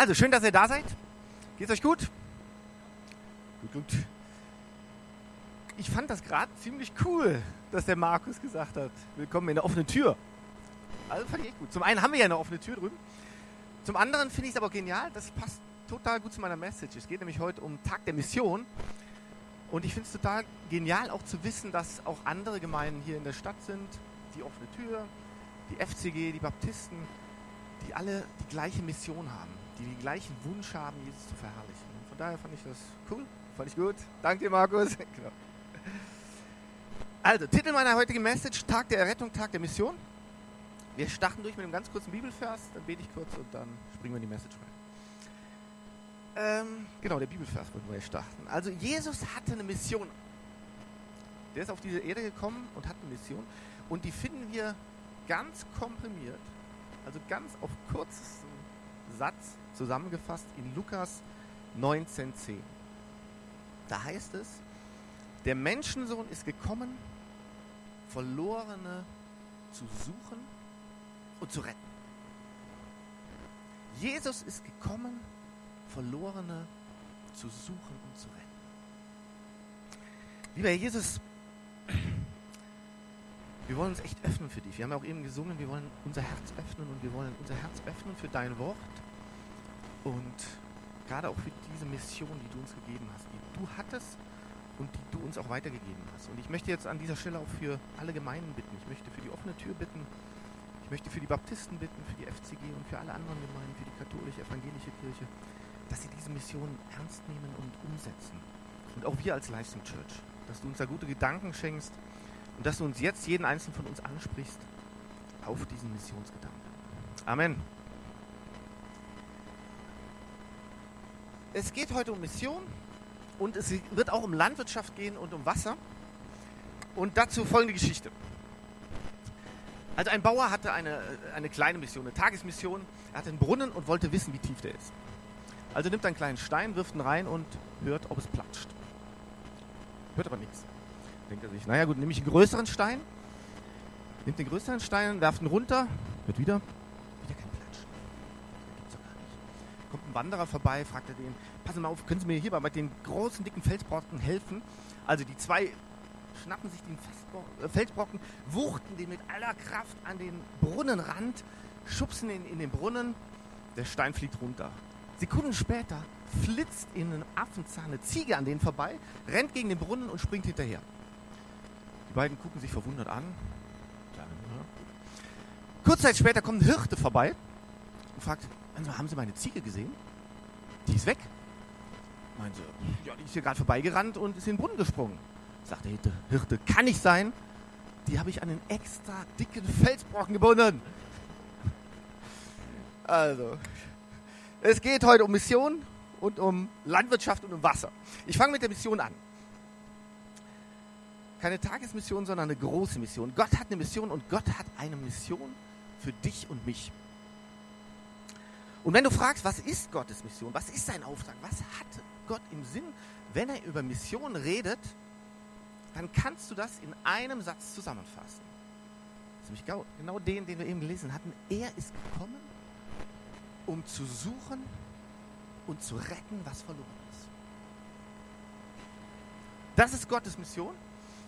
Also, schön, dass ihr da seid. Geht's euch gut? Gut, gut. Ich fand das gerade ziemlich cool, dass der Markus gesagt hat, willkommen in der offenen Tür. Also fand ich echt gut. Zum einen haben wir ja eine offene Tür drüben. Zum anderen finde ich es aber genial, das passt total gut zu meiner Message. Es geht nämlich heute um Tag der Mission. Und ich finde es total genial auch zu wissen, dass auch andere Gemeinden hier in der Stadt sind, die offene Tür, die FCG, die Baptisten, die alle die gleiche Mission haben, die den gleichen Wunsch haben, Jesus zu verherrlichen. Und von daher fand ich das cool, fand ich gut. Danke dir, Markus. genau. Also, Titel meiner heutigen Message, Tag der Errettung, Tag der Mission. Wir starten durch mit einem ganz kurzen Bibelvers, dann bete ich kurz und dann springen wir in die Message rein. Ähm, genau, der Bibelvers wollten wir starten. Also, Jesus hatte eine Mission. Der ist auf diese Erde gekommen und hat eine Mission. Und die finden wir ganz komprimiert, also ganz auf kürzesten Satz zusammengefasst in Lukas 19,10. Da heißt es, der Menschensohn ist gekommen, Verlorene zu suchen und zu retten. Jesus ist gekommen, Verlorene zu suchen und zu retten. Lieber Herr Jesus, wir wollen uns echt öffnen für dich. Wir haben ja auch eben gesungen, wir wollen unser Herz öffnen und wir wollen unser Herz öffnen für dein Wort und gerade auch für diese Mission, die du uns gegeben hast, die du hattest und die du uns auch weitergegeben hast. Und ich möchte jetzt an dieser Stelle auch für alle Gemeinden bitten. Ich möchte für die offene Tür bitten. Ich möchte für die Baptisten bitten, für die FCG und für alle anderen Gemeinden, für die katholische, evangelische Kirche, dass sie diese Mission ernst nehmen und umsetzen. Und auch wir als Livestream Church, dass du uns da gute Gedanken schenkst und dass du uns jetzt jeden einzelnen von uns ansprichst auf diesen Missionsgedanken. Amen. Es geht heute um Mission und es wird auch um Landwirtschaft gehen und um Wasser. Und dazu folgende Geschichte. Also ein Bauer hatte eine, eine kleine Mission, eine Tagesmission. Er hatte einen Brunnen und wollte wissen, wie tief der ist. Also nimmt einen kleinen Stein, wirft ihn rein und hört, ob es platscht. Hört aber nichts. Denkt er sich, naja gut, nehme ich einen größeren Stein, nimmt den größeren Stein, werft ihn runter, hört wieder kein Platsch. Gibt's doch gar nicht. Kommt ein Wanderer vorbei, fragt er den, passen mal auf, können Sie mir hier bei den großen, dicken Felsbrocken helfen? Also die zwei schnappen sich den Felsbrocken, äh, Felsbrocken, wuchten den mit aller Kraft an den Brunnenrand, schubsen ihn in den Brunnen, der Stein fliegt runter. Sekunden später flitzt in einen Affenzahn eine Ziege an denen vorbei, rennt gegen den Brunnen und springt hinterher. Die beiden gucken sich verwundert an. Kurz Zeit später kommt ein Hirte vorbei und fragt, haben Sie meine Ziege gesehen? Die ist weg. Meinen sie, ja, die ist hier gerade vorbeigerannt und ist in den Brunnen gesprungen. Sagt der Hirte, Hirte, kann nicht sein. Die habe ich an einen extra dicken Felsbrocken gebunden. Also, es geht heute um Mission und um Landwirtschaft und um Wasser. Ich fange mit der Mission an. Keine Tagesmission, sondern eine große Mission. Gott hat eine Mission und Gott hat eine Mission für dich und mich. Und wenn du fragst, was ist Gottes Mission? Was ist sein Auftrag? Was hat Gott im Sinn, wenn er über Mission redet? Dann kannst du das in einem Satz zusammenfassen. Das ist nämlich genau den, den wir eben gelesen hatten. Er ist gekommen, um zu suchen und zu retten, was verloren ist. Das ist Gottes Mission.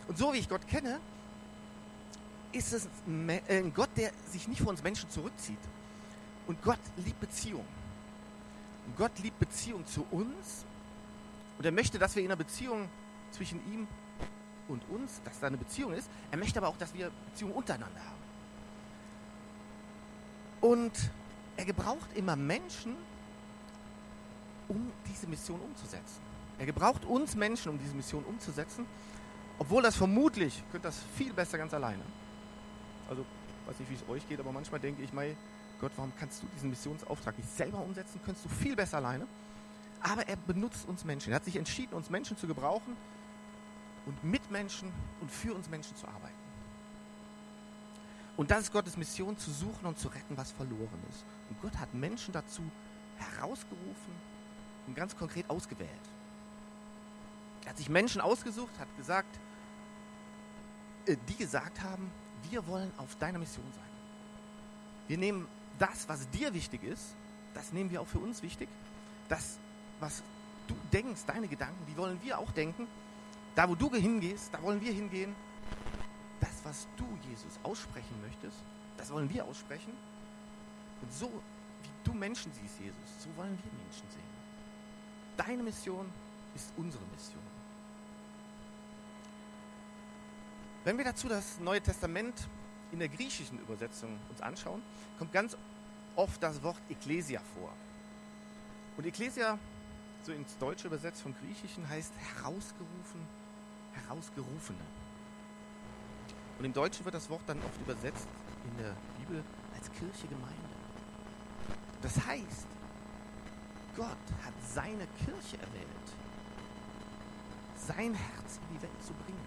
Und so wie ich Gott kenne, ist es ein Gott, der sich nicht vor uns Menschen zurückzieht. Und Gott liebt Beziehung. Und Gott liebt Beziehung zu uns. Und er möchte, dass wir in einer Beziehung zwischen ihm und uns, dass da eine Beziehung ist. Er möchte aber auch, dass wir Beziehungen untereinander haben. Und er gebraucht immer Menschen, um diese Mission umzusetzen. Er gebraucht uns Menschen, um diese Mission umzusetzen, obwohl das vermutlich, könnte das viel besser ganz alleine. Also, weiß nicht, wie es euch geht, aber manchmal denke ich, mei, Gott, warum kannst du diesen Missionsauftrag nicht selber umsetzen? Könntest du viel besser alleine. Aber er benutzt uns Menschen. Er hat sich entschieden, uns Menschen zu gebrauchen und mit Menschen und für uns Menschen zu arbeiten. Und das ist Gottes Mission, zu suchen und zu retten, was verloren ist. Und Gott hat Menschen dazu herausgerufen und ganz konkret ausgewählt. Er hat sich Menschen ausgesucht, hat gesagt, äh, die gesagt haben, wir wollen auf deiner Mission sein. Wir nehmen das, was dir wichtig ist, das nehmen wir auch für uns wichtig. Das, was du denkst, deine Gedanken, die wollen wir auch denken. Da, wo du hingehst, da wollen wir hingehen. Das, was du, Jesus, aussprechen möchtest, das wollen wir aussprechen. Und so, wie du Menschen siehst, Jesus, so wollen wir Menschen sehen. Deine Mission ist unsere Mission. Wenn wir dazu das Neue Testament in der griechischen Übersetzung uns anschauen, kommt ganz oft das Wort Ekklesia vor. Und Ekklesia, so ins Deutsche übersetzt vom Griechischen, heißt herausgerufen, herausgerufene. Und im Deutschen wird das Wort dann oft übersetzt in der Bibel als Kirche Gemeinde. Das heißt, Gott hat seine Kirche erwählt, sein Herz in die Welt zu bringen.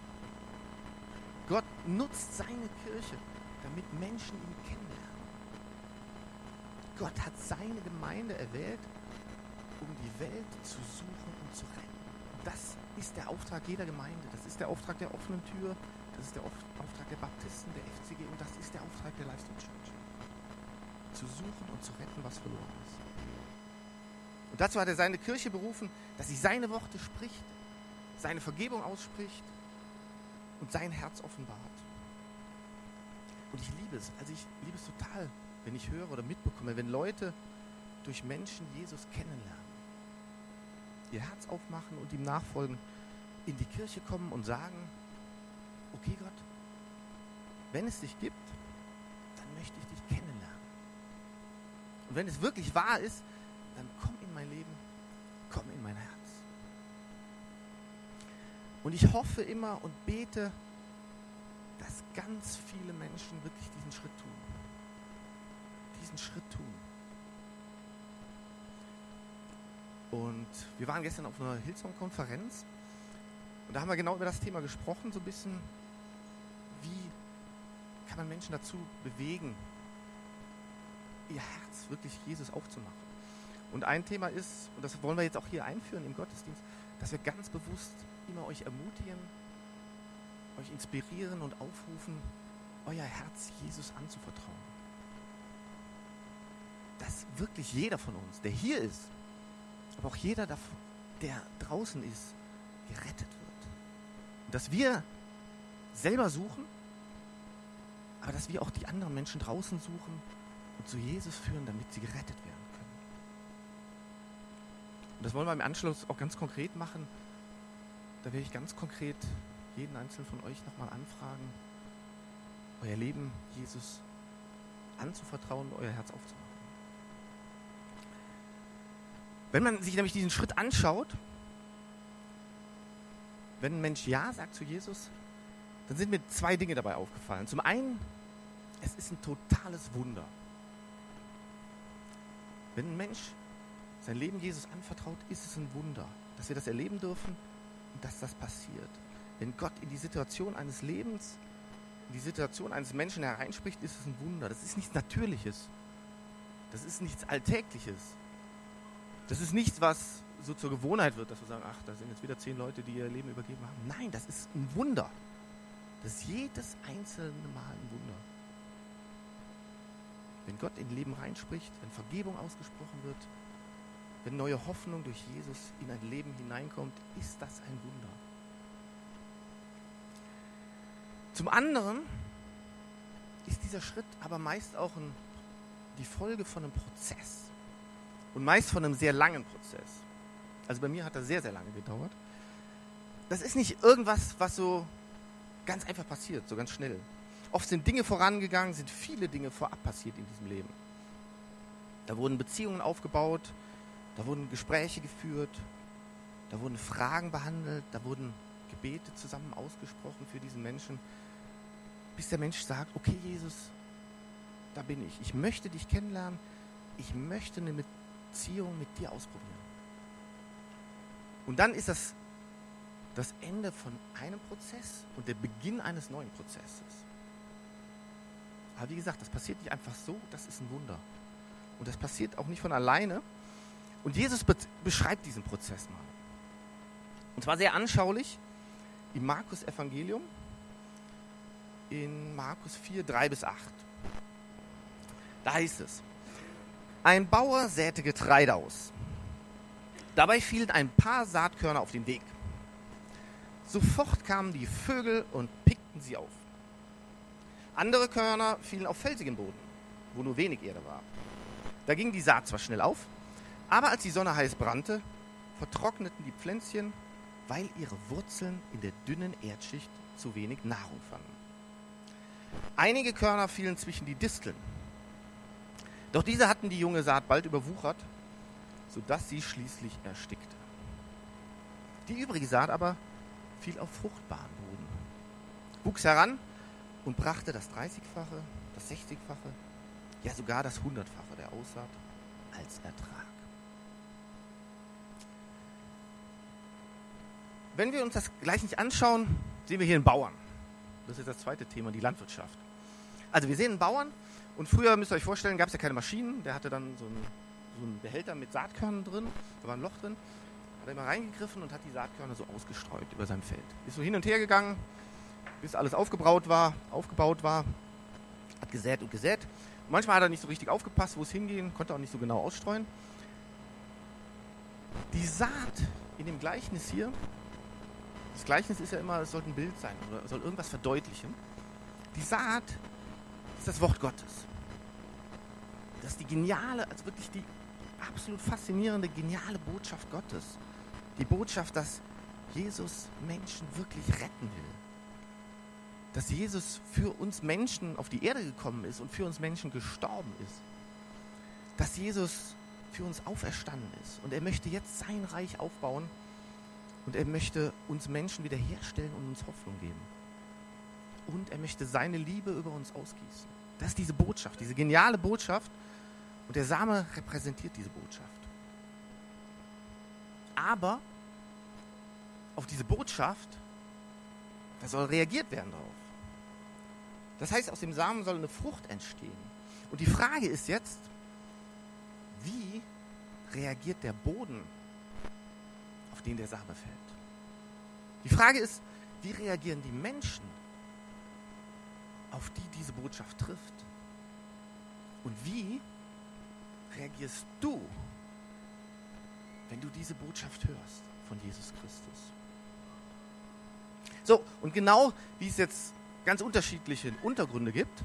Gott nutzt seine Kirche, damit Menschen ihn kennenlernen. Gott hat seine Gemeinde erwählt, um die Welt zu suchen und zu retten. Das ist der Auftrag jeder Gemeinde. Das ist der Auftrag der offenen Tür. Das ist der Auftrag der Baptisten, der FCG und das ist der Auftrag der Livestream Church. Zu suchen und zu retten, was verloren ist. Und dazu hat er seine Kirche berufen, dass sie seine Worte spricht, seine Vergebung ausspricht und sein Herz offenbart. Und ich liebe es, also ich liebe es total, wenn ich höre oder mitbekomme, wenn Leute durch Menschen Jesus kennenlernen, ihr Herz aufmachen und ihm nachfolgen, in die Kirche kommen und sagen, okay Gott, wenn es dich gibt, dann möchte ich dich kennenlernen. Und wenn es wirklich wahr ist, dann komm in mein Leben, komm in mein Herz. Und ich hoffe immer und bete, dass ganz viele Menschen wirklich diesen Schritt tun. Diesen Schritt tun. Und wir waren gestern auf einer Hillsong-Konferenz und da haben wir genau über das Thema gesprochen, so ein bisschen, wie kann man Menschen dazu bewegen, ihr Herz wirklich Jesus aufzumachen. Und ein Thema ist, und das wollen wir jetzt auch hier einführen im Gottesdienst, dass wir ganz bewusst immer euch ermutigen, euch inspirieren und aufrufen, euer Herz Jesus anzuvertrauen. Dass wirklich jeder von uns, der hier ist, aber auch jeder, der draußen ist, gerettet wird. Und dass wir selber suchen, aber dass wir auch die anderen Menschen draußen suchen und zu Jesus führen, damit sie gerettet werden können. Und das wollen wir im Anschluss auch ganz konkret machen. Da werde ich ganz konkret jeden einzelnen von euch nochmal anfragen, euer Leben Jesus anzuvertrauen, euer Herz aufzumachen. Wenn man sich nämlich diesen Schritt anschaut, wenn ein Mensch Ja sagt zu Jesus, dann sind mir zwei Dinge dabei aufgefallen. Zum einen, es ist ein totales Wunder. Wenn ein Mensch sein Leben Jesus anvertraut, ist es ein Wunder, dass wir das erleben dürfen und dass das passiert. Wenn Gott in die Situation eines Lebens, in die Situation eines Menschen hereinspricht, ist es ein Wunder. Das ist nichts Natürliches. Das ist nichts Alltägliches. Das ist nichts, was so zur Gewohnheit wird, dass wir sagen, ach, da sind jetzt wieder zehn Leute, die ihr Leben übergeben haben. Nein, das ist ein Wunder. Das ist jedes einzelne Mal ein Wunder. Wenn Gott in Leben reinspricht, wenn Vergebung ausgesprochen wird, wenn neue Hoffnung durch Jesus in ein Leben hineinkommt, ist das ein Wunder. Zum anderen ist dieser Schritt aber meist auch ein, die Folge von einem Prozess. Und meist von einem sehr langen Prozess. Also bei mir hat das sehr, sehr lange gedauert. Das ist nicht irgendwas, was so ganz einfach passiert, so ganz schnell. Oft sind Dinge vorangegangen, sind viele Dinge vorab passiert in diesem Leben. Da wurden Beziehungen aufgebaut, da wurden Gespräche geführt, da wurden Fragen behandelt, da wurden Gebete zusammen ausgesprochen für diesen Menschen bis der Mensch sagt, okay Jesus, da bin ich. Ich möchte dich kennenlernen. Ich möchte eine Beziehung mit dir ausprobieren. Und dann ist das das Ende von einem Prozess und der Beginn eines neuen Prozesses. Aber wie gesagt, das passiert nicht einfach so, das ist ein Wunder. Und das passiert auch nicht von alleine. Und Jesus be beschreibt diesen Prozess mal. Und zwar sehr anschaulich im Markus Evangelium, in Markus 4, 3 bis 8. Da heißt es, Ein Bauer säte Getreide aus. Dabei fielen ein paar Saatkörner auf den Weg. Sofort kamen die Vögel und pickten sie auf. Andere Körner fielen auf felsigen Boden, wo nur wenig Erde war. Da ging die Saat zwar schnell auf, aber als die Sonne heiß brannte, vertrockneten die Pflänzchen, weil ihre Wurzeln in der dünnen Erdschicht zu wenig Nahrung fanden. Einige Körner fielen zwischen die Disteln. Doch diese hatten die junge Saat bald überwuchert, sodass sie schließlich erstickte. Die übrige Saat aber fiel auf fruchtbaren Boden, wuchs heran und brachte das 30-fache, das 60-fache, ja sogar das 100-fache der Aussaat als Ertrag. Wenn wir uns das gleich nicht anschauen, sehen wir hier einen Bauern. Das ist das zweite Thema, die Landwirtschaft. Also wir sehen einen Bauern und früher, müsst ihr euch vorstellen, gab es ja keine Maschinen. Der hatte dann so einen, so einen Behälter mit Saatkörnern drin, da war ein Loch drin. Hat er immer reingegriffen und hat die Saatkörner so ausgestreut über sein Feld. Ist so hin und her gegangen, bis alles aufgebaut war, aufgebaut war. Hat gesät und gesät. Und manchmal hat er nicht so richtig aufgepasst, wo es hingehen, konnte auch nicht so genau ausstreuen. Die Saat in dem Gleichnis hier das Gleichnis ist ja immer, es soll ein Bild sein oder soll irgendwas verdeutlichen. Die Saat ist das Wort Gottes. Das ist die geniale, also wirklich die absolut faszinierende, geniale Botschaft Gottes. Die Botschaft, dass Jesus Menschen wirklich retten will. Dass Jesus für uns Menschen auf die Erde gekommen ist und für uns Menschen gestorben ist. Dass Jesus für uns auferstanden ist. Und er möchte jetzt sein Reich aufbauen und er möchte uns Menschen wiederherstellen und uns Hoffnung geben. Und er möchte seine Liebe über uns ausgießen. Das ist diese Botschaft, diese geniale Botschaft. Und der Same repräsentiert diese Botschaft. Aber auf diese Botschaft, da soll reagiert werden drauf. Das heißt, aus dem Samen soll eine Frucht entstehen. Und die Frage ist jetzt, wie reagiert der Boden den der Same fällt. Die Frage ist, wie reagieren die Menschen, auf die diese Botschaft trifft? Und wie reagierst du, wenn du diese Botschaft hörst von Jesus Christus? So, und genau wie es jetzt ganz unterschiedliche Untergründe gibt,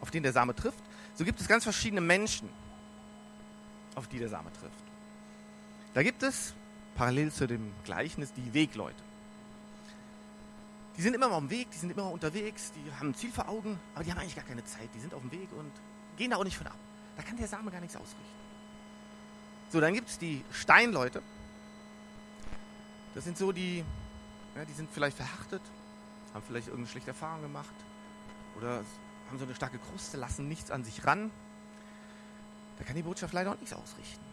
auf denen der Same trifft, so gibt es ganz verschiedene Menschen, auf die der Same trifft. Da gibt es parallel zu dem Gleichnis die Wegleute. Die sind immer mal am Weg, die sind immer unterwegs, die haben ein Ziel vor Augen, aber die haben eigentlich gar keine Zeit. Die sind auf dem Weg und gehen da auch nicht von ab. Da kann der Same gar nichts ausrichten. So, dann gibt es die Steinleute. Das sind so die, ja, die sind vielleicht verhärtet, haben vielleicht irgendeine schlechte Erfahrung gemacht oder haben so eine starke Kruste, lassen nichts an sich ran. Da kann die Botschaft leider auch nichts ausrichten.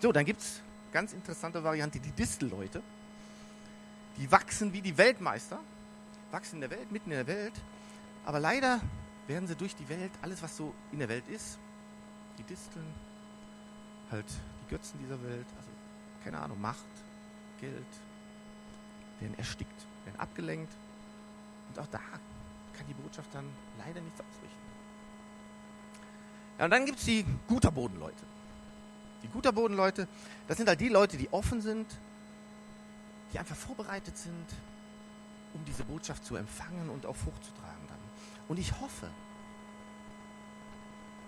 So, dann gibt es ganz interessante Variante, die Distelleute. Die wachsen wie die Weltmeister, wachsen in der Welt, mitten in der Welt, aber leider werden sie durch die Welt, alles was so in der Welt ist, die Disteln, halt die Götzen dieser Welt, also keine Ahnung, Macht, Geld, werden erstickt, werden abgelenkt und auch da kann die Botschaft dann leider nichts ausrichten. Ja, und dann gibt es die guter Bodenleute. Die guter Bodenleute, das sind halt die Leute, die offen sind, die einfach vorbereitet sind, um diese Botschaft zu empfangen und auch Frucht zu tragen dann. Und ich hoffe,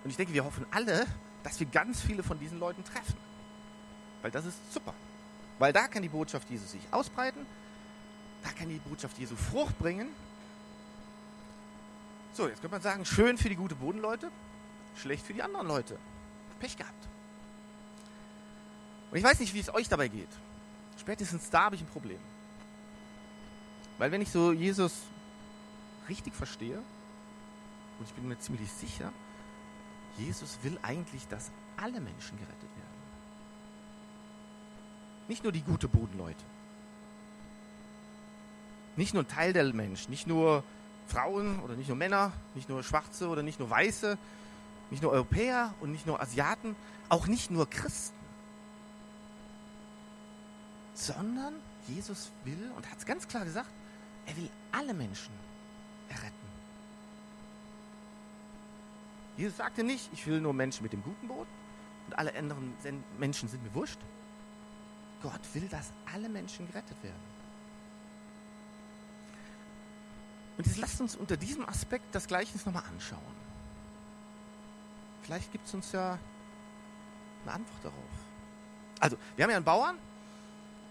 und ich denke, wir hoffen alle, dass wir ganz viele von diesen Leuten treffen. Weil das ist super. Weil da kann die Botschaft Jesus sich ausbreiten, da kann die Botschaft Jesu Frucht bringen. So, jetzt könnte man sagen, schön für die gute Bodenleute, schlecht für die anderen Leute. Pech gehabt. Und ich weiß nicht, wie es euch dabei geht. Spätestens da habe ich ein Problem. Weil wenn ich so Jesus richtig verstehe, und ich bin mir ziemlich sicher, Jesus will eigentlich, dass alle Menschen gerettet werden. Nicht nur die gute Bodenleute. Nicht nur ein Teil der Menschen, nicht nur Frauen oder nicht nur Männer, nicht nur Schwarze oder nicht nur Weiße, nicht nur Europäer und nicht nur Asiaten, auch nicht nur Christen sondern Jesus will und hat es ganz klar gesagt, er will alle Menschen erretten. Jesus sagte nicht, ich will nur Menschen mit dem guten Boot und alle anderen Menschen sind mir wurscht. Gott will, dass alle Menschen gerettet werden. Und jetzt lasst uns unter diesem Aspekt das Gleichnis nochmal anschauen. Vielleicht gibt es uns ja eine Antwort darauf. Also, wir haben ja einen Bauern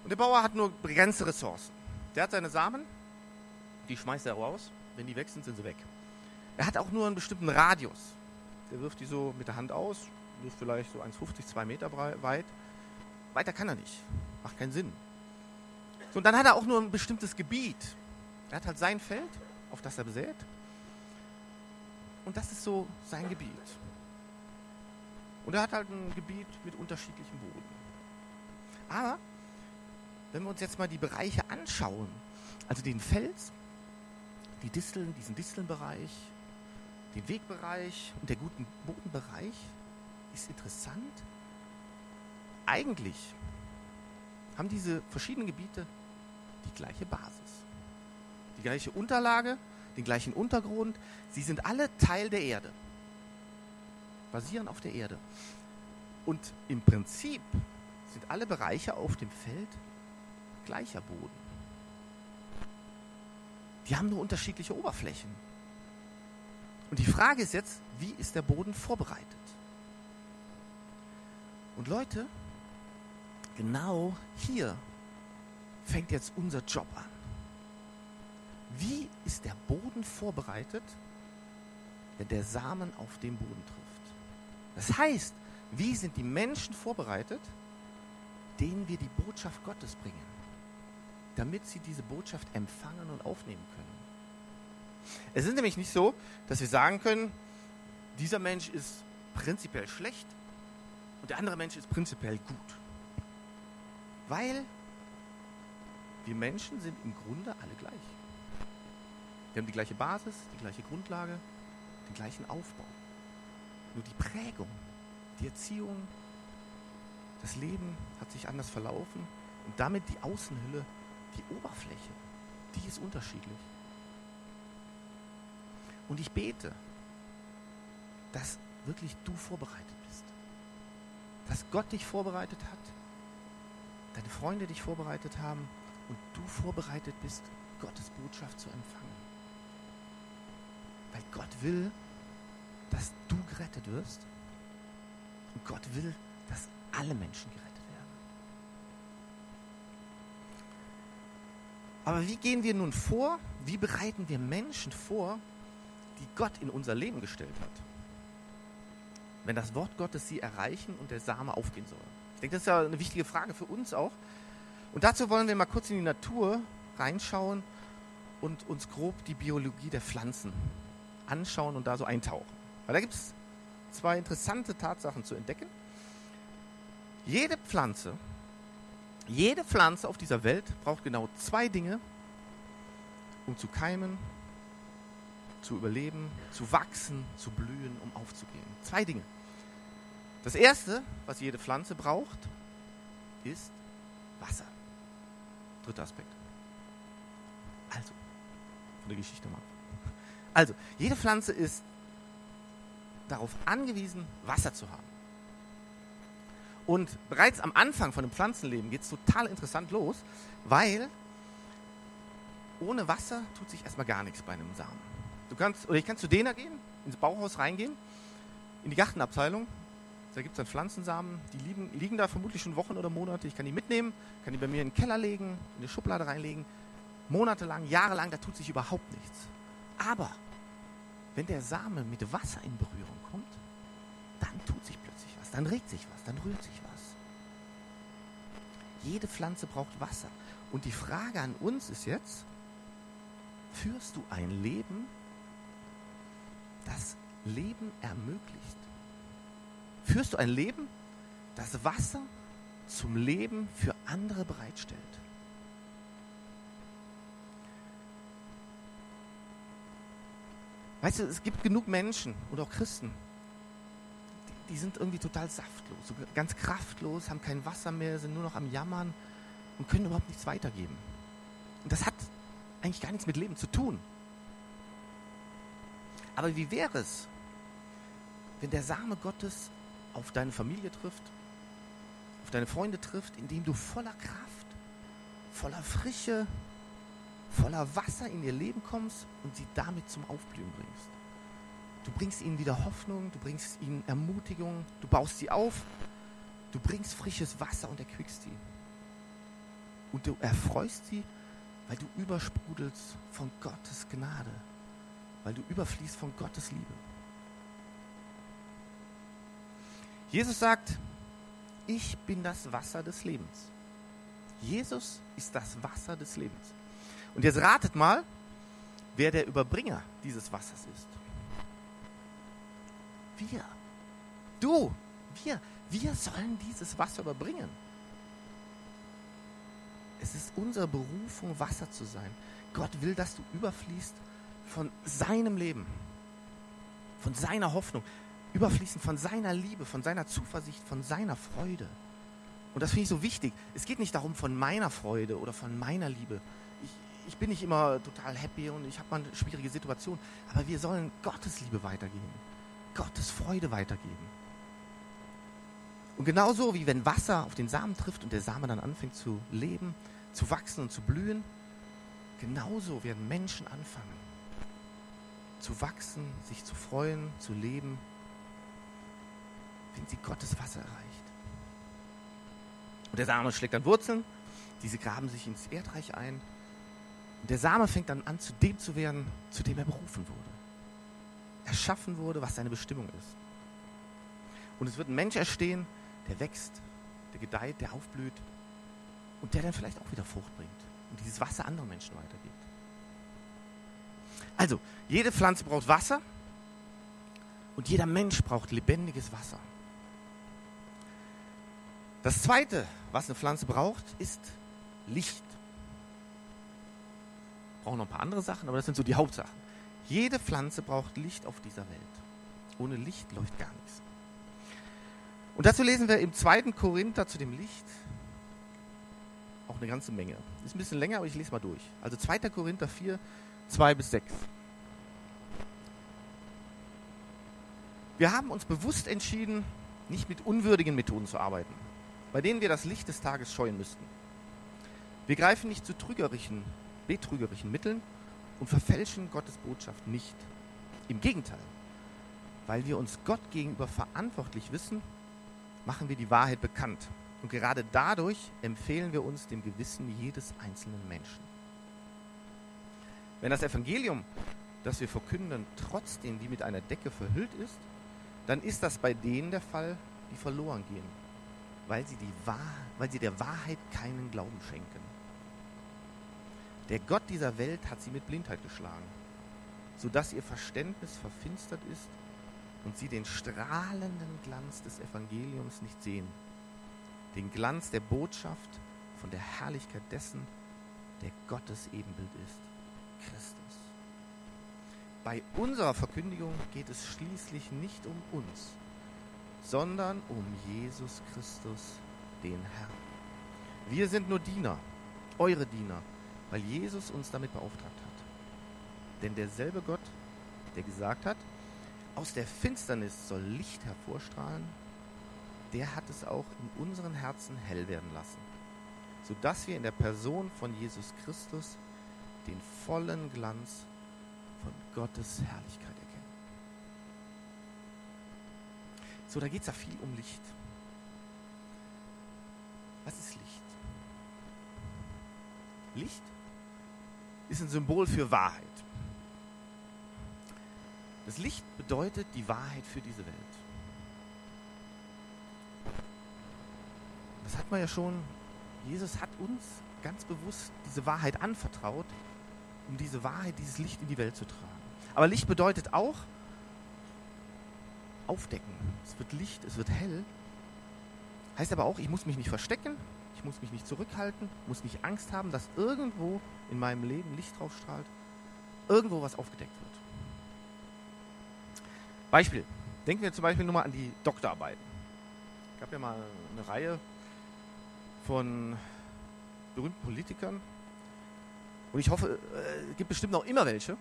und der Bauer hat nur begrenzte Ressourcen. Der hat seine Samen, die schmeißt er raus. Wenn die weg sind, sind sie weg. Er hat auch nur einen bestimmten Radius. Der wirft die so mit der Hand aus, wirft vielleicht so 1,50, 2 Meter weit. Weiter kann er nicht. Macht keinen Sinn. So, und dann hat er auch nur ein bestimmtes Gebiet. Er hat halt sein Feld, auf das er besät. Und das ist so sein Gebiet. Und er hat halt ein Gebiet mit unterschiedlichem Boden. Aber wenn wir uns jetzt mal die Bereiche anschauen, also den Fels, die Disteln, diesen Distelnbereich, den Wegbereich und der guten Bodenbereich, ist interessant. Eigentlich haben diese verschiedenen Gebiete die gleiche Basis, die gleiche Unterlage, den gleichen Untergrund. Sie sind alle Teil der Erde, basieren auf der Erde. Und im Prinzip sind alle Bereiche auf dem Feld gleicher Boden. Die haben nur unterschiedliche Oberflächen. Und die Frage ist jetzt, wie ist der Boden vorbereitet? Und Leute, genau hier fängt jetzt unser Job an. Wie ist der Boden vorbereitet, wenn der Samen auf den Boden trifft? Das heißt, wie sind die Menschen vorbereitet, denen wir die Botschaft Gottes bringen? Damit sie diese Botschaft empfangen und aufnehmen können. Es ist nämlich nicht so, dass wir sagen können, dieser Mensch ist prinzipiell schlecht und der andere Mensch ist prinzipiell gut. Weil wir Menschen sind im Grunde alle gleich. Wir haben die gleiche Basis, die gleiche Grundlage, den gleichen Aufbau. Nur die Prägung, die Erziehung, das Leben hat sich anders verlaufen und damit die Außenhülle die Oberfläche, die ist unterschiedlich. Und ich bete, dass wirklich du vorbereitet bist. Dass Gott dich vorbereitet hat, deine Freunde dich vorbereitet haben und du vorbereitet bist, Gottes Botschaft zu empfangen. Weil Gott will, dass du gerettet wirst und Gott will, dass alle Menschen gerettet werden. Aber wie gehen wir nun vor? Wie bereiten wir Menschen vor, die Gott in unser Leben gestellt hat? Wenn das Wort Gottes sie erreichen und der Same aufgehen soll. Ich denke, das ist ja eine wichtige Frage für uns auch. Und dazu wollen wir mal kurz in die Natur reinschauen und uns grob die Biologie der Pflanzen anschauen und da so eintauchen. Weil da gibt es zwei interessante Tatsachen zu entdecken. Jede Pflanze jede Pflanze auf dieser Welt braucht genau zwei Dinge, um zu keimen, zu überleben, zu wachsen, zu blühen, um aufzugehen. Zwei Dinge. Das erste, was jede Pflanze braucht, ist Wasser. Dritter Aspekt. Also, von der Geschichte mal. Also, jede Pflanze ist darauf angewiesen, Wasser zu haben. Und bereits am Anfang von dem Pflanzenleben geht es total interessant los, weil ohne Wasser tut sich erstmal gar nichts bei einem Samen. Du kannst, oder ich kann zu Dena gehen, ins Bauhaus reingehen, in die Gartenabteilung. Da gibt es dann Pflanzensamen, die liegen, liegen da vermutlich schon Wochen oder Monate. Ich kann die mitnehmen, kann die bei mir in den Keller legen, in eine Schublade reinlegen. Monatelang, jahrelang, da tut sich überhaupt nichts. Aber wenn der Same mit Wasser in Berührung kommt, dann tut sich dann regt sich was, dann rührt sich was. Jede Pflanze braucht Wasser. Und die Frage an uns ist jetzt, führst du ein Leben, das Leben ermöglicht? Führst du ein Leben, das Wasser zum Leben für andere bereitstellt? Weißt du, es gibt genug Menschen und auch Christen, die sind irgendwie total saftlos, so ganz kraftlos, haben kein Wasser mehr, sind nur noch am Jammern und können überhaupt nichts weitergeben. Und das hat eigentlich gar nichts mit Leben zu tun. Aber wie wäre es, wenn der Same Gottes auf deine Familie trifft, auf deine Freunde trifft, indem du voller Kraft, voller Frische, voller Wasser in ihr Leben kommst und sie damit zum Aufblühen bringst. Du bringst ihnen wieder Hoffnung, du bringst ihnen Ermutigung, du baust sie auf, du bringst frisches Wasser und erquickst sie. Und du erfreust sie, weil du übersprudelst von Gottes Gnade, weil du überfließt von Gottes Liebe. Jesus sagt, ich bin das Wasser des Lebens. Jesus ist das Wasser des Lebens. Und jetzt ratet mal, wer der Überbringer dieses Wassers ist. Wir. Du. Wir. Wir sollen dieses Wasser überbringen. Es ist unsere Berufung, Wasser zu sein. Gott will, dass du überfließt von seinem Leben, von seiner Hoffnung, überfließen von seiner Liebe, von seiner Zuversicht, von seiner Freude. Und das finde ich so wichtig. Es geht nicht darum von meiner Freude oder von meiner Liebe. Ich, ich bin nicht immer total happy und ich habe mal eine schwierige Situation. Aber wir sollen Gottes Liebe weitergeben. Gottes Freude weitergeben. Und genauso wie wenn Wasser auf den Samen trifft und der Same dann anfängt zu leben, zu wachsen und zu blühen, genauso werden Menschen anfangen zu wachsen, sich zu freuen, zu leben, wenn sie Gottes Wasser erreicht. Und der Same schlägt dann Wurzeln, diese graben sich ins Erdreich ein. Und der Same fängt dann an, zu dem zu werden, zu dem er berufen wurde erschaffen wurde, was seine Bestimmung ist. Und es wird ein Mensch erstehen, der wächst, der gedeiht, der aufblüht und der dann vielleicht auch wieder Frucht bringt und dieses Wasser anderen Menschen weitergibt. Also, jede Pflanze braucht Wasser und jeder Mensch braucht lebendiges Wasser. Das Zweite, was eine Pflanze braucht, ist Licht. Brauchen noch ein paar andere Sachen, aber das sind so die Hauptsachen. Jede Pflanze braucht Licht auf dieser Welt. Ohne Licht läuft gar nichts. Und dazu lesen wir im 2. Korinther zu dem Licht auch eine ganze Menge. Ist ein bisschen länger, aber ich lese mal durch. Also 2. Korinther 4, 2 bis 6. Wir haben uns bewusst entschieden, nicht mit unwürdigen Methoden zu arbeiten, bei denen wir das Licht des Tages scheuen müssten. Wir greifen nicht zu trügerischen, betrügerischen Mitteln, und verfälschen Gottes Botschaft nicht. Im Gegenteil, weil wir uns Gott gegenüber verantwortlich wissen, machen wir die Wahrheit bekannt. Und gerade dadurch empfehlen wir uns dem Gewissen jedes einzelnen Menschen. Wenn das Evangelium, das wir verkünden, trotzdem wie mit einer Decke verhüllt ist, dann ist das bei denen der Fall, die verloren gehen, weil sie, die Wahr weil sie der Wahrheit keinen Glauben schenken. Der Gott dieser Welt hat sie mit Blindheit geschlagen, sodass ihr Verständnis verfinstert ist und sie den strahlenden Glanz des Evangeliums nicht sehen, den Glanz der Botschaft von der Herrlichkeit dessen, der Gottes Ebenbild ist, Christus. Bei unserer Verkündigung geht es schließlich nicht um uns, sondern um Jesus Christus, den Herrn. Wir sind nur Diener, eure Diener, weil Jesus uns damit beauftragt hat. Denn derselbe Gott, der gesagt hat, aus der Finsternis soll Licht hervorstrahlen, der hat es auch in unseren Herzen hell werden lassen, sodass wir in der Person von Jesus Christus den vollen Glanz von Gottes Herrlichkeit erkennen. So, da geht es ja viel um Licht. Was ist Licht? Licht ist ein Symbol für Wahrheit. Das Licht bedeutet die Wahrheit für diese Welt. Das hat man ja schon, Jesus hat uns ganz bewusst diese Wahrheit anvertraut, um diese Wahrheit, dieses Licht in die Welt zu tragen. Aber Licht bedeutet auch aufdecken. Es wird Licht, es wird hell. Heißt aber auch, ich muss mich nicht verstecken, ich muss mich nicht zurückhalten, muss nicht Angst haben, dass irgendwo in meinem Leben Licht drauf strahlt, irgendwo was aufgedeckt wird. Beispiel. Denken wir zum Beispiel nur mal an die Doktorarbeiten. Es gab ja mal eine Reihe von berühmten Politikern. Und ich hoffe, äh, es gibt bestimmt noch immer welche,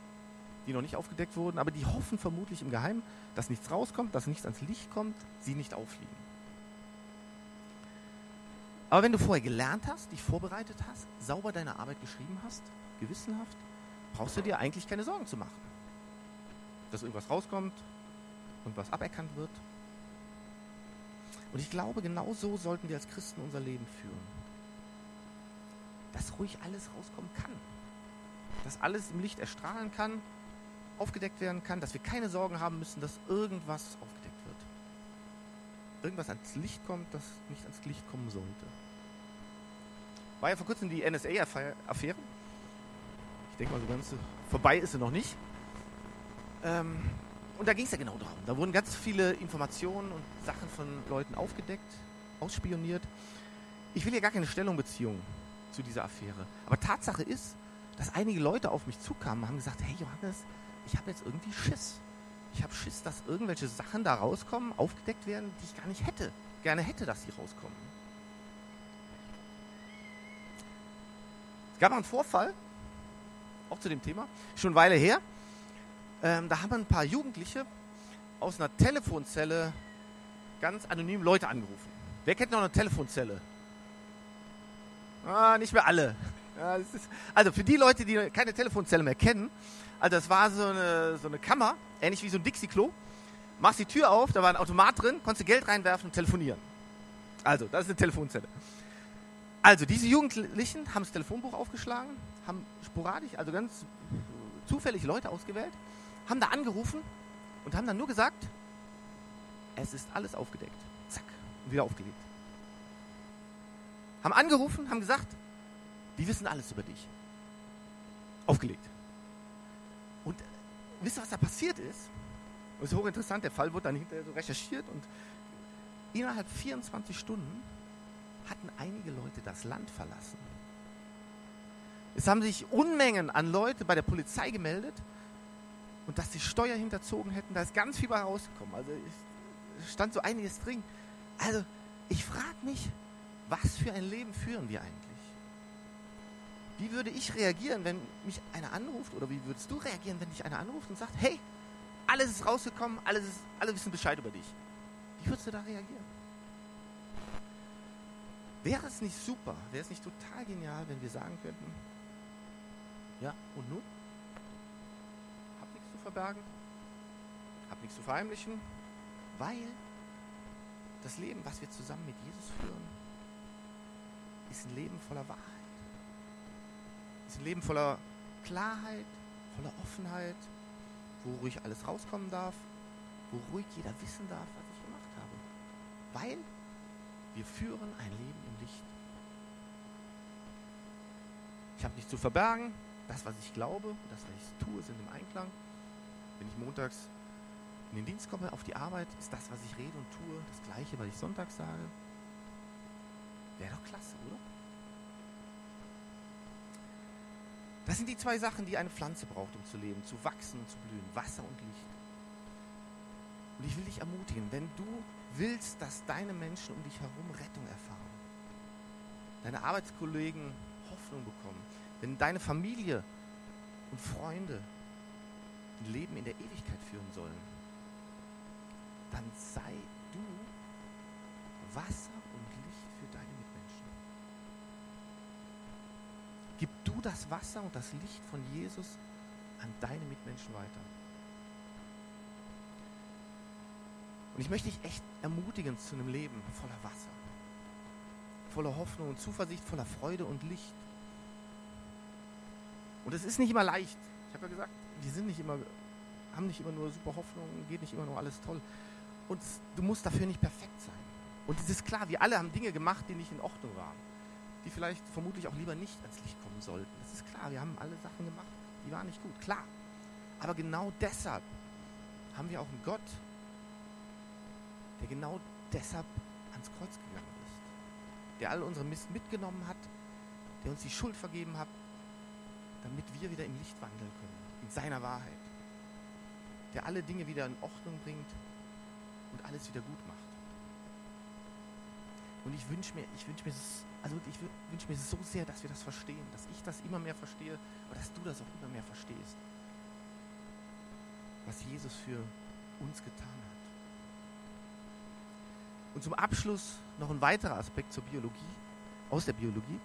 die noch nicht aufgedeckt wurden, aber die hoffen vermutlich im Geheimen, dass nichts rauskommt, dass nichts ans Licht kommt, sie nicht auffliegen. Aber wenn du vorher gelernt hast, dich vorbereitet hast, sauber deine Arbeit geschrieben hast, gewissenhaft, brauchst du dir eigentlich keine Sorgen zu machen. Dass irgendwas rauskommt und was aberkannt wird. Und ich glaube, genau so sollten wir als Christen unser Leben führen. Dass ruhig alles rauskommen kann. Dass alles im Licht erstrahlen kann, aufgedeckt werden kann, dass wir keine Sorgen haben müssen, dass irgendwas aufgedeckt wird. Irgendwas ans Licht kommt, das nicht ans Licht kommen sollte. War ja vor kurzem die NSA-Affäre. Ich denke mal, so ganz vorbei ist sie noch nicht. Ähm, und da ging es ja genau darum. Da wurden ganz viele Informationen und Sachen von Leuten aufgedeckt, ausspioniert. Ich will hier gar keine Stellungbeziehung zu dieser Affäre. Aber Tatsache ist, dass einige Leute auf mich zukamen und haben gesagt, hey Johannes, ich habe jetzt irgendwie Schiss. Ich habe Schiss, dass irgendwelche Sachen da rauskommen, aufgedeckt werden, die ich gar nicht hätte, gerne hätte, dass sie rauskommen. gab einen Vorfall, auch zu dem Thema, schon eine Weile her. Ähm, da haben ein paar Jugendliche aus einer Telefonzelle ganz anonym Leute angerufen. Wer kennt noch eine Telefonzelle? Ah, nicht mehr alle. Ja, ist, also für die Leute, die keine Telefonzelle mehr kennen, also das war so eine, so eine Kammer, ähnlich wie so ein Dixie-Klo. Machst die Tür auf, da war ein Automat drin, konntest du Geld reinwerfen und telefonieren. Also, das ist eine Telefonzelle. Also, diese Jugendlichen haben das Telefonbuch aufgeschlagen, haben sporadisch, also ganz zufällig Leute ausgewählt, haben da angerufen und haben dann nur gesagt, es ist alles aufgedeckt. Zack, wieder aufgelegt. Haben angerufen, haben gesagt, die wissen alles über dich. Aufgelegt. Und äh, wisst ihr, was da passiert ist? Das ist hochinteressant, der Fall wurde dann hinterher so recherchiert und innerhalb 24 Stunden hatten einige Leute das Land verlassen. Es haben sich Unmengen an Leute bei der Polizei gemeldet und dass die Steuer hinterzogen hätten, da ist ganz viel bei rausgekommen. Also es stand so einiges drin. Also ich frage mich, was für ein Leben führen wir eigentlich? Wie würde ich reagieren, wenn mich einer anruft? Oder wie würdest du reagieren, wenn dich einer anruft und sagt, hey, alles ist rausgekommen, alles ist, alle wissen Bescheid über dich? Wie würdest du da reagieren? Wäre es nicht super, wäre es nicht total genial, wenn wir sagen könnten, ja, und nun? Hab nichts zu verbergen, hab nichts zu verheimlichen, weil das Leben, was wir zusammen mit Jesus führen, ist ein Leben voller Wahrheit. Ist ein Leben voller Klarheit, voller Offenheit, wo ruhig alles rauskommen darf, wo ruhig jeder wissen darf, was ich gemacht habe. Weil wir führen ein Leben im Licht. Ich habe nichts zu verbergen. Das, was ich glaube, das, was ich tue, sind im Einklang. Wenn ich montags in den Dienst komme, auf die Arbeit, ist das, was ich rede und tue, das gleiche, was ich sonntags sage. Wäre doch klasse, oder? Das sind die zwei Sachen, die eine Pflanze braucht, um zu leben, zu wachsen und zu blühen. Wasser und Licht. Und ich will dich ermutigen, wenn du willst, dass deine Menschen um dich herum Rettung erfahren, deine Arbeitskollegen Hoffnung bekommen, wenn deine Familie und Freunde ein Leben in der Ewigkeit führen sollen, dann sei du Wasser und Licht für deine Mitmenschen. Gib du das Wasser und das Licht von Jesus an deine Mitmenschen weiter. Und ich möchte dich echt ermutigen zu einem Leben voller Wasser, voller Hoffnung und Zuversicht, voller Freude und Licht. Und es ist nicht immer leicht. Ich habe ja gesagt, wir sind nicht immer, haben nicht immer nur super Hoffnung, geht nicht immer nur alles toll. Und du musst dafür nicht perfekt sein. Und es ist klar, wir alle haben Dinge gemacht, die nicht in Ordnung waren. Die vielleicht vermutlich auch lieber nicht ans Licht kommen sollten. Das ist klar, wir haben alle Sachen gemacht, die waren nicht gut, klar. Aber genau deshalb haben wir auch einen Gott, der genau deshalb ans Kreuz gegangen ist. Der all unsere Mist mitgenommen hat, der uns die Schuld vergeben hat, damit wir wieder im Licht wandeln können, in seiner Wahrheit. Der alle Dinge wieder in Ordnung bringt und alles wieder gut macht. Und ich wünsche mir, ich wünsche mir, also ich wünsche mir so sehr, dass wir das verstehen, dass ich das immer mehr verstehe, aber dass du das auch immer mehr verstehst. was Jesus für uns getan hat. Und zum Abschluss noch ein weiterer Aspekt zur Biologie, aus der Biologie.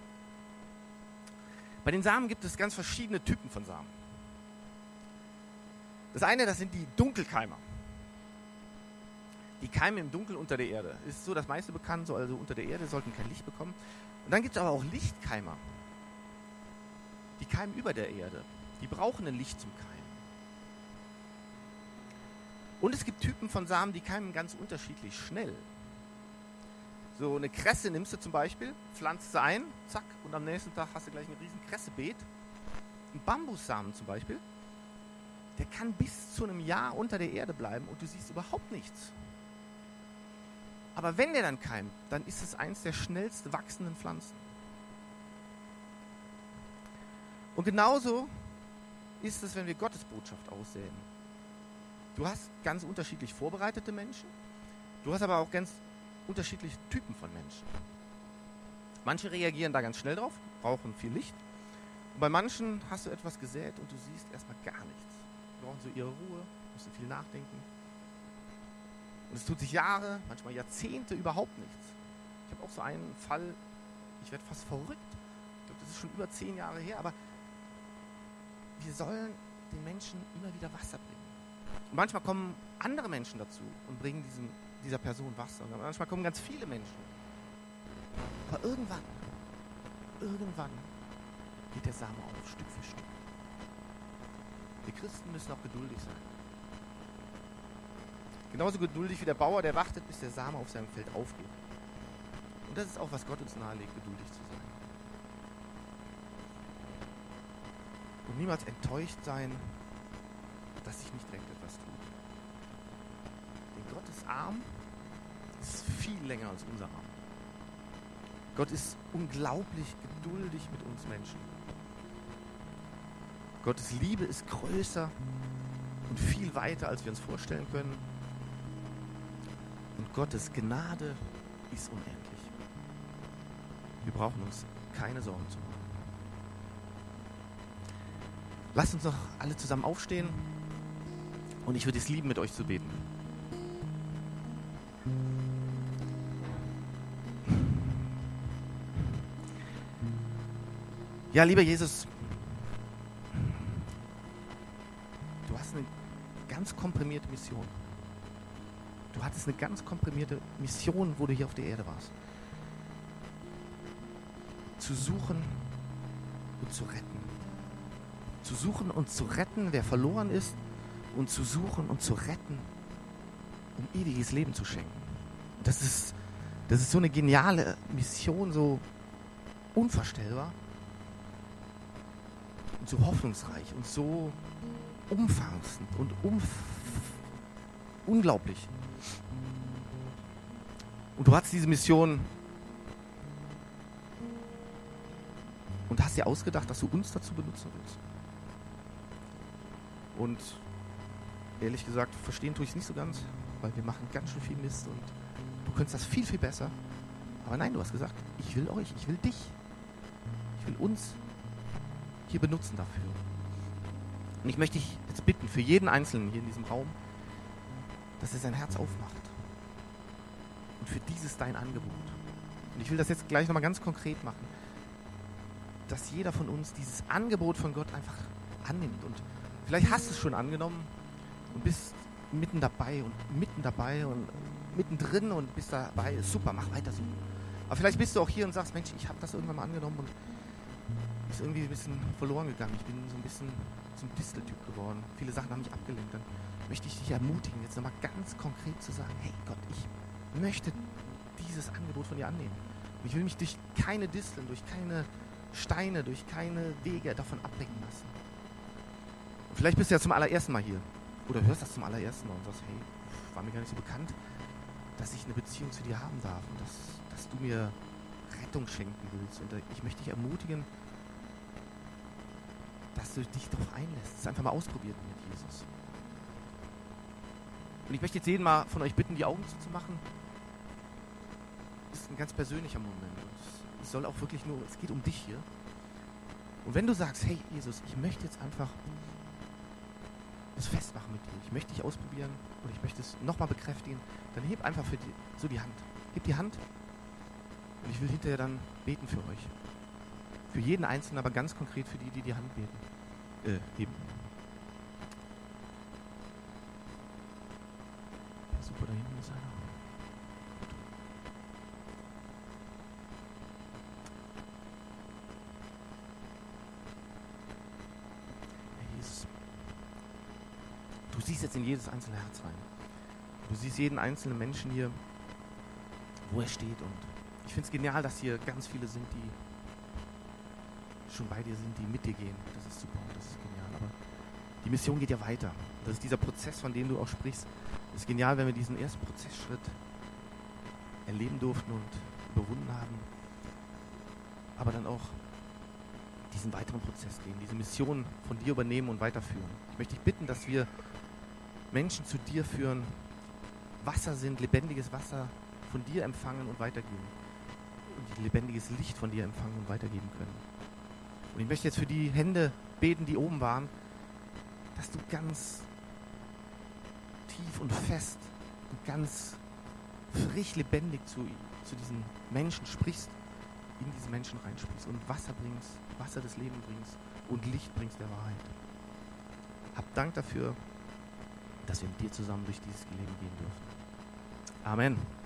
Bei den Samen gibt es ganz verschiedene Typen von Samen. Das eine, das sind die Dunkelkeimer. Die keimen im Dunkeln unter der Erde. Ist so das meiste bekannt, so also unter der Erde, sollten kein Licht bekommen. Und dann gibt es aber auch Lichtkeimer. Die keimen über der Erde. Die brauchen ein Licht zum Keimen. Und es gibt Typen von Samen, die keimen ganz unterschiedlich schnell. So eine Kresse nimmst du zum Beispiel, pflanzt sie ein, zack, und am nächsten Tag hast du gleich ein riesen Kressebeet. Ein Bambussamen zum Beispiel, der kann bis zu einem Jahr unter der Erde bleiben und du siehst überhaupt nichts. Aber wenn der dann keimt, dann ist es eins der schnellst wachsenden Pflanzen. Und genauso ist es, wenn wir Gottes Botschaft aussehen. Du hast ganz unterschiedlich vorbereitete Menschen, du hast aber auch ganz unterschiedliche Typen von Menschen. Manche reagieren da ganz schnell drauf, brauchen viel Licht. Und bei manchen hast du etwas gesät und du siehst erstmal gar nichts. Die brauchen so ihre Ruhe, müssen viel nachdenken. Und es tut sich Jahre, manchmal Jahrzehnte überhaupt nichts. Ich habe auch so einen Fall, ich werde fast verrückt. Ich glaube, das ist schon über zehn Jahre her, aber wir sollen den Menschen immer wieder Wasser bringen. Und manchmal kommen andere Menschen dazu und bringen diesem, dieser Person Wasser. Und manchmal kommen ganz viele Menschen. Aber irgendwann, irgendwann geht der Same auf, Stück für Stück. Wir Christen müssen auch geduldig sein. Genauso geduldig wie der Bauer, der wartet, bis der Same auf seinem Feld aufgeht. Und das ist auch, was Gott uns nahelegt, geduldig zu sein. Und niemals enttäuscht sein, dass sich nicht direkt etwas tut. Denn Gottes Arm ist viel länger als unser Arm. Gott ist unglaublich geduldig mit uns Menschen. Gottes Liebe ist größer und viel weiter, als wir uns vorstellen können. Und Gottes Gnade ist unendlich. Wir brauchen uns keine Sorgen zu machen. Lasst uns doch alle zusammen aufstehen und ich würde es lieben, mit euch zu beten. Ja, lieber Jesus, du hast eine ganz komprimierte Mission. Du hattest eine ganz komprimierte Mission, wo du hier auf der Erde warst. Zu suchen und zu retten. Zu suchen und zu retten, wer verloren ist, und zu suchen und zu retten, um ewiges Leben zu schenken. Das ist, das ist so eine geniale Mission, so unvorstellbar und so hoffnungsreich und so umfassend und umf unglaublich. Und du hast diese Mission und hast dir ausgedacht, dass du uns dazu benutzen willst. Und ehrlich gesagt, verstehen tue ich es nicht so ganz, weil wir machen ganz schön viel Mist und du könntest das viel, viel besser. Aber nein, du hast gesagt, ich will euch, ich will dich. Ich will uns hier benutzen dafür. Und ich möchte dich jetzt bitten, für jeden Einzelnen hier in diesem Raum, dass er sein Herz aufmacht. Und für dieses dein Angebot. Und ich will das jetzt gleich nochmal ganz konkret machen. Dass jeder von uns dieses Angebot von Gott einfach annimmt. Und vielleicht hast du es schon angenommen und bist mitten dabei und mitten dabei und mittendrin und bist dabei. Super, mach weiter so. Aber vielleicht bist du auch hier und sagst, Mensch, ich habe das irgendwann mal angenommen und ist irgendwie ein bisschen verloren gegangen. Ich bin so ein bisschen zum Disteltyp geworden. Viele Sachen haben mich abgelenkt. Dann möchte ich dich ermutigen, jetzt nochmal ganz konkret zu sagen, hey Gott, ich möchte dieses Angebot von dir annehmen. Und ich will mich durch keine Disteln, durch keine Steine, durch keine Wege davon abbringen lassen. Vielleicht bist du ja zum allerersten Mal hier oder hörst das zum allerersten Mal und sagst, hey, war mir gar nicht so bekannt, dass ich eine Beziehung zu dir haben darf und dass, dass du mir Rettung schenken willst. Und ich möchte dich ermutigen, dass du dich darauf einlässt, es einfach mal ausprobieren mit Jesus. Und ich möchte jetzt jeden mal von euch bitten, die Augen zuzumachen. Das ist ein ganz persönlicher Moment. Und es soll auch wirklich nur, es geht um dich hier. Und wenn du sagst, hey Jesus, ich möchte jetzt einfach das festmachen mit dir. Ich möchte dich ausprobieren und ich möchte es nochmal bekräftigen. Dann heb einfach für die, so die Hand. Heb die Hand und ich will hinterher dann beten für euch. Für jeden Einzelnen, aber ganz konkret für die, die die Hand beten. Äh, heben. Ja, super, da hinten ist einer. Herr Jesus, du siehst jetzt in jedes einzelne Herz rein. Du siehst jeden einzelnen Menschen hier, wo er steht. Und ich finde es genial, dass hier ganz viele sind, die schon bei dir sind, die mit dir gehen. Das ist super und das ist genial. Aber die Mission geht ja weiter. Das ist dieser Prozess, von dem du auch sprichst. Es ist genial, wenn wir diesen ersten Prozessschritt erleben durften und überwunden haben. Aber dann auch diesen weiteren Prozess gehen, diese Mission von dir übernehmen und weiterführen. Ich möchte dich bitten, dass wir Menschen zu dir führen, Wasser sind, lebendiges Wasser von dir empfangen und weitergeben. Und lebendiges Licht von dir empfangen und weitergeben können. Und ich möchte jetzt für die Hände beten, die oben waren, dass du ganz tief und fest und ganz frisch lebendig zu, zu diesen Menschen sprichst, in diese Menschen reinsprichst und Wasser bringst, Wasser des Lebens bringst und Licht bringst der Wahrheit. Hab Dank dafür, dass wir mit dir zusammen durch dieses Leben gehen dürfen. Amen.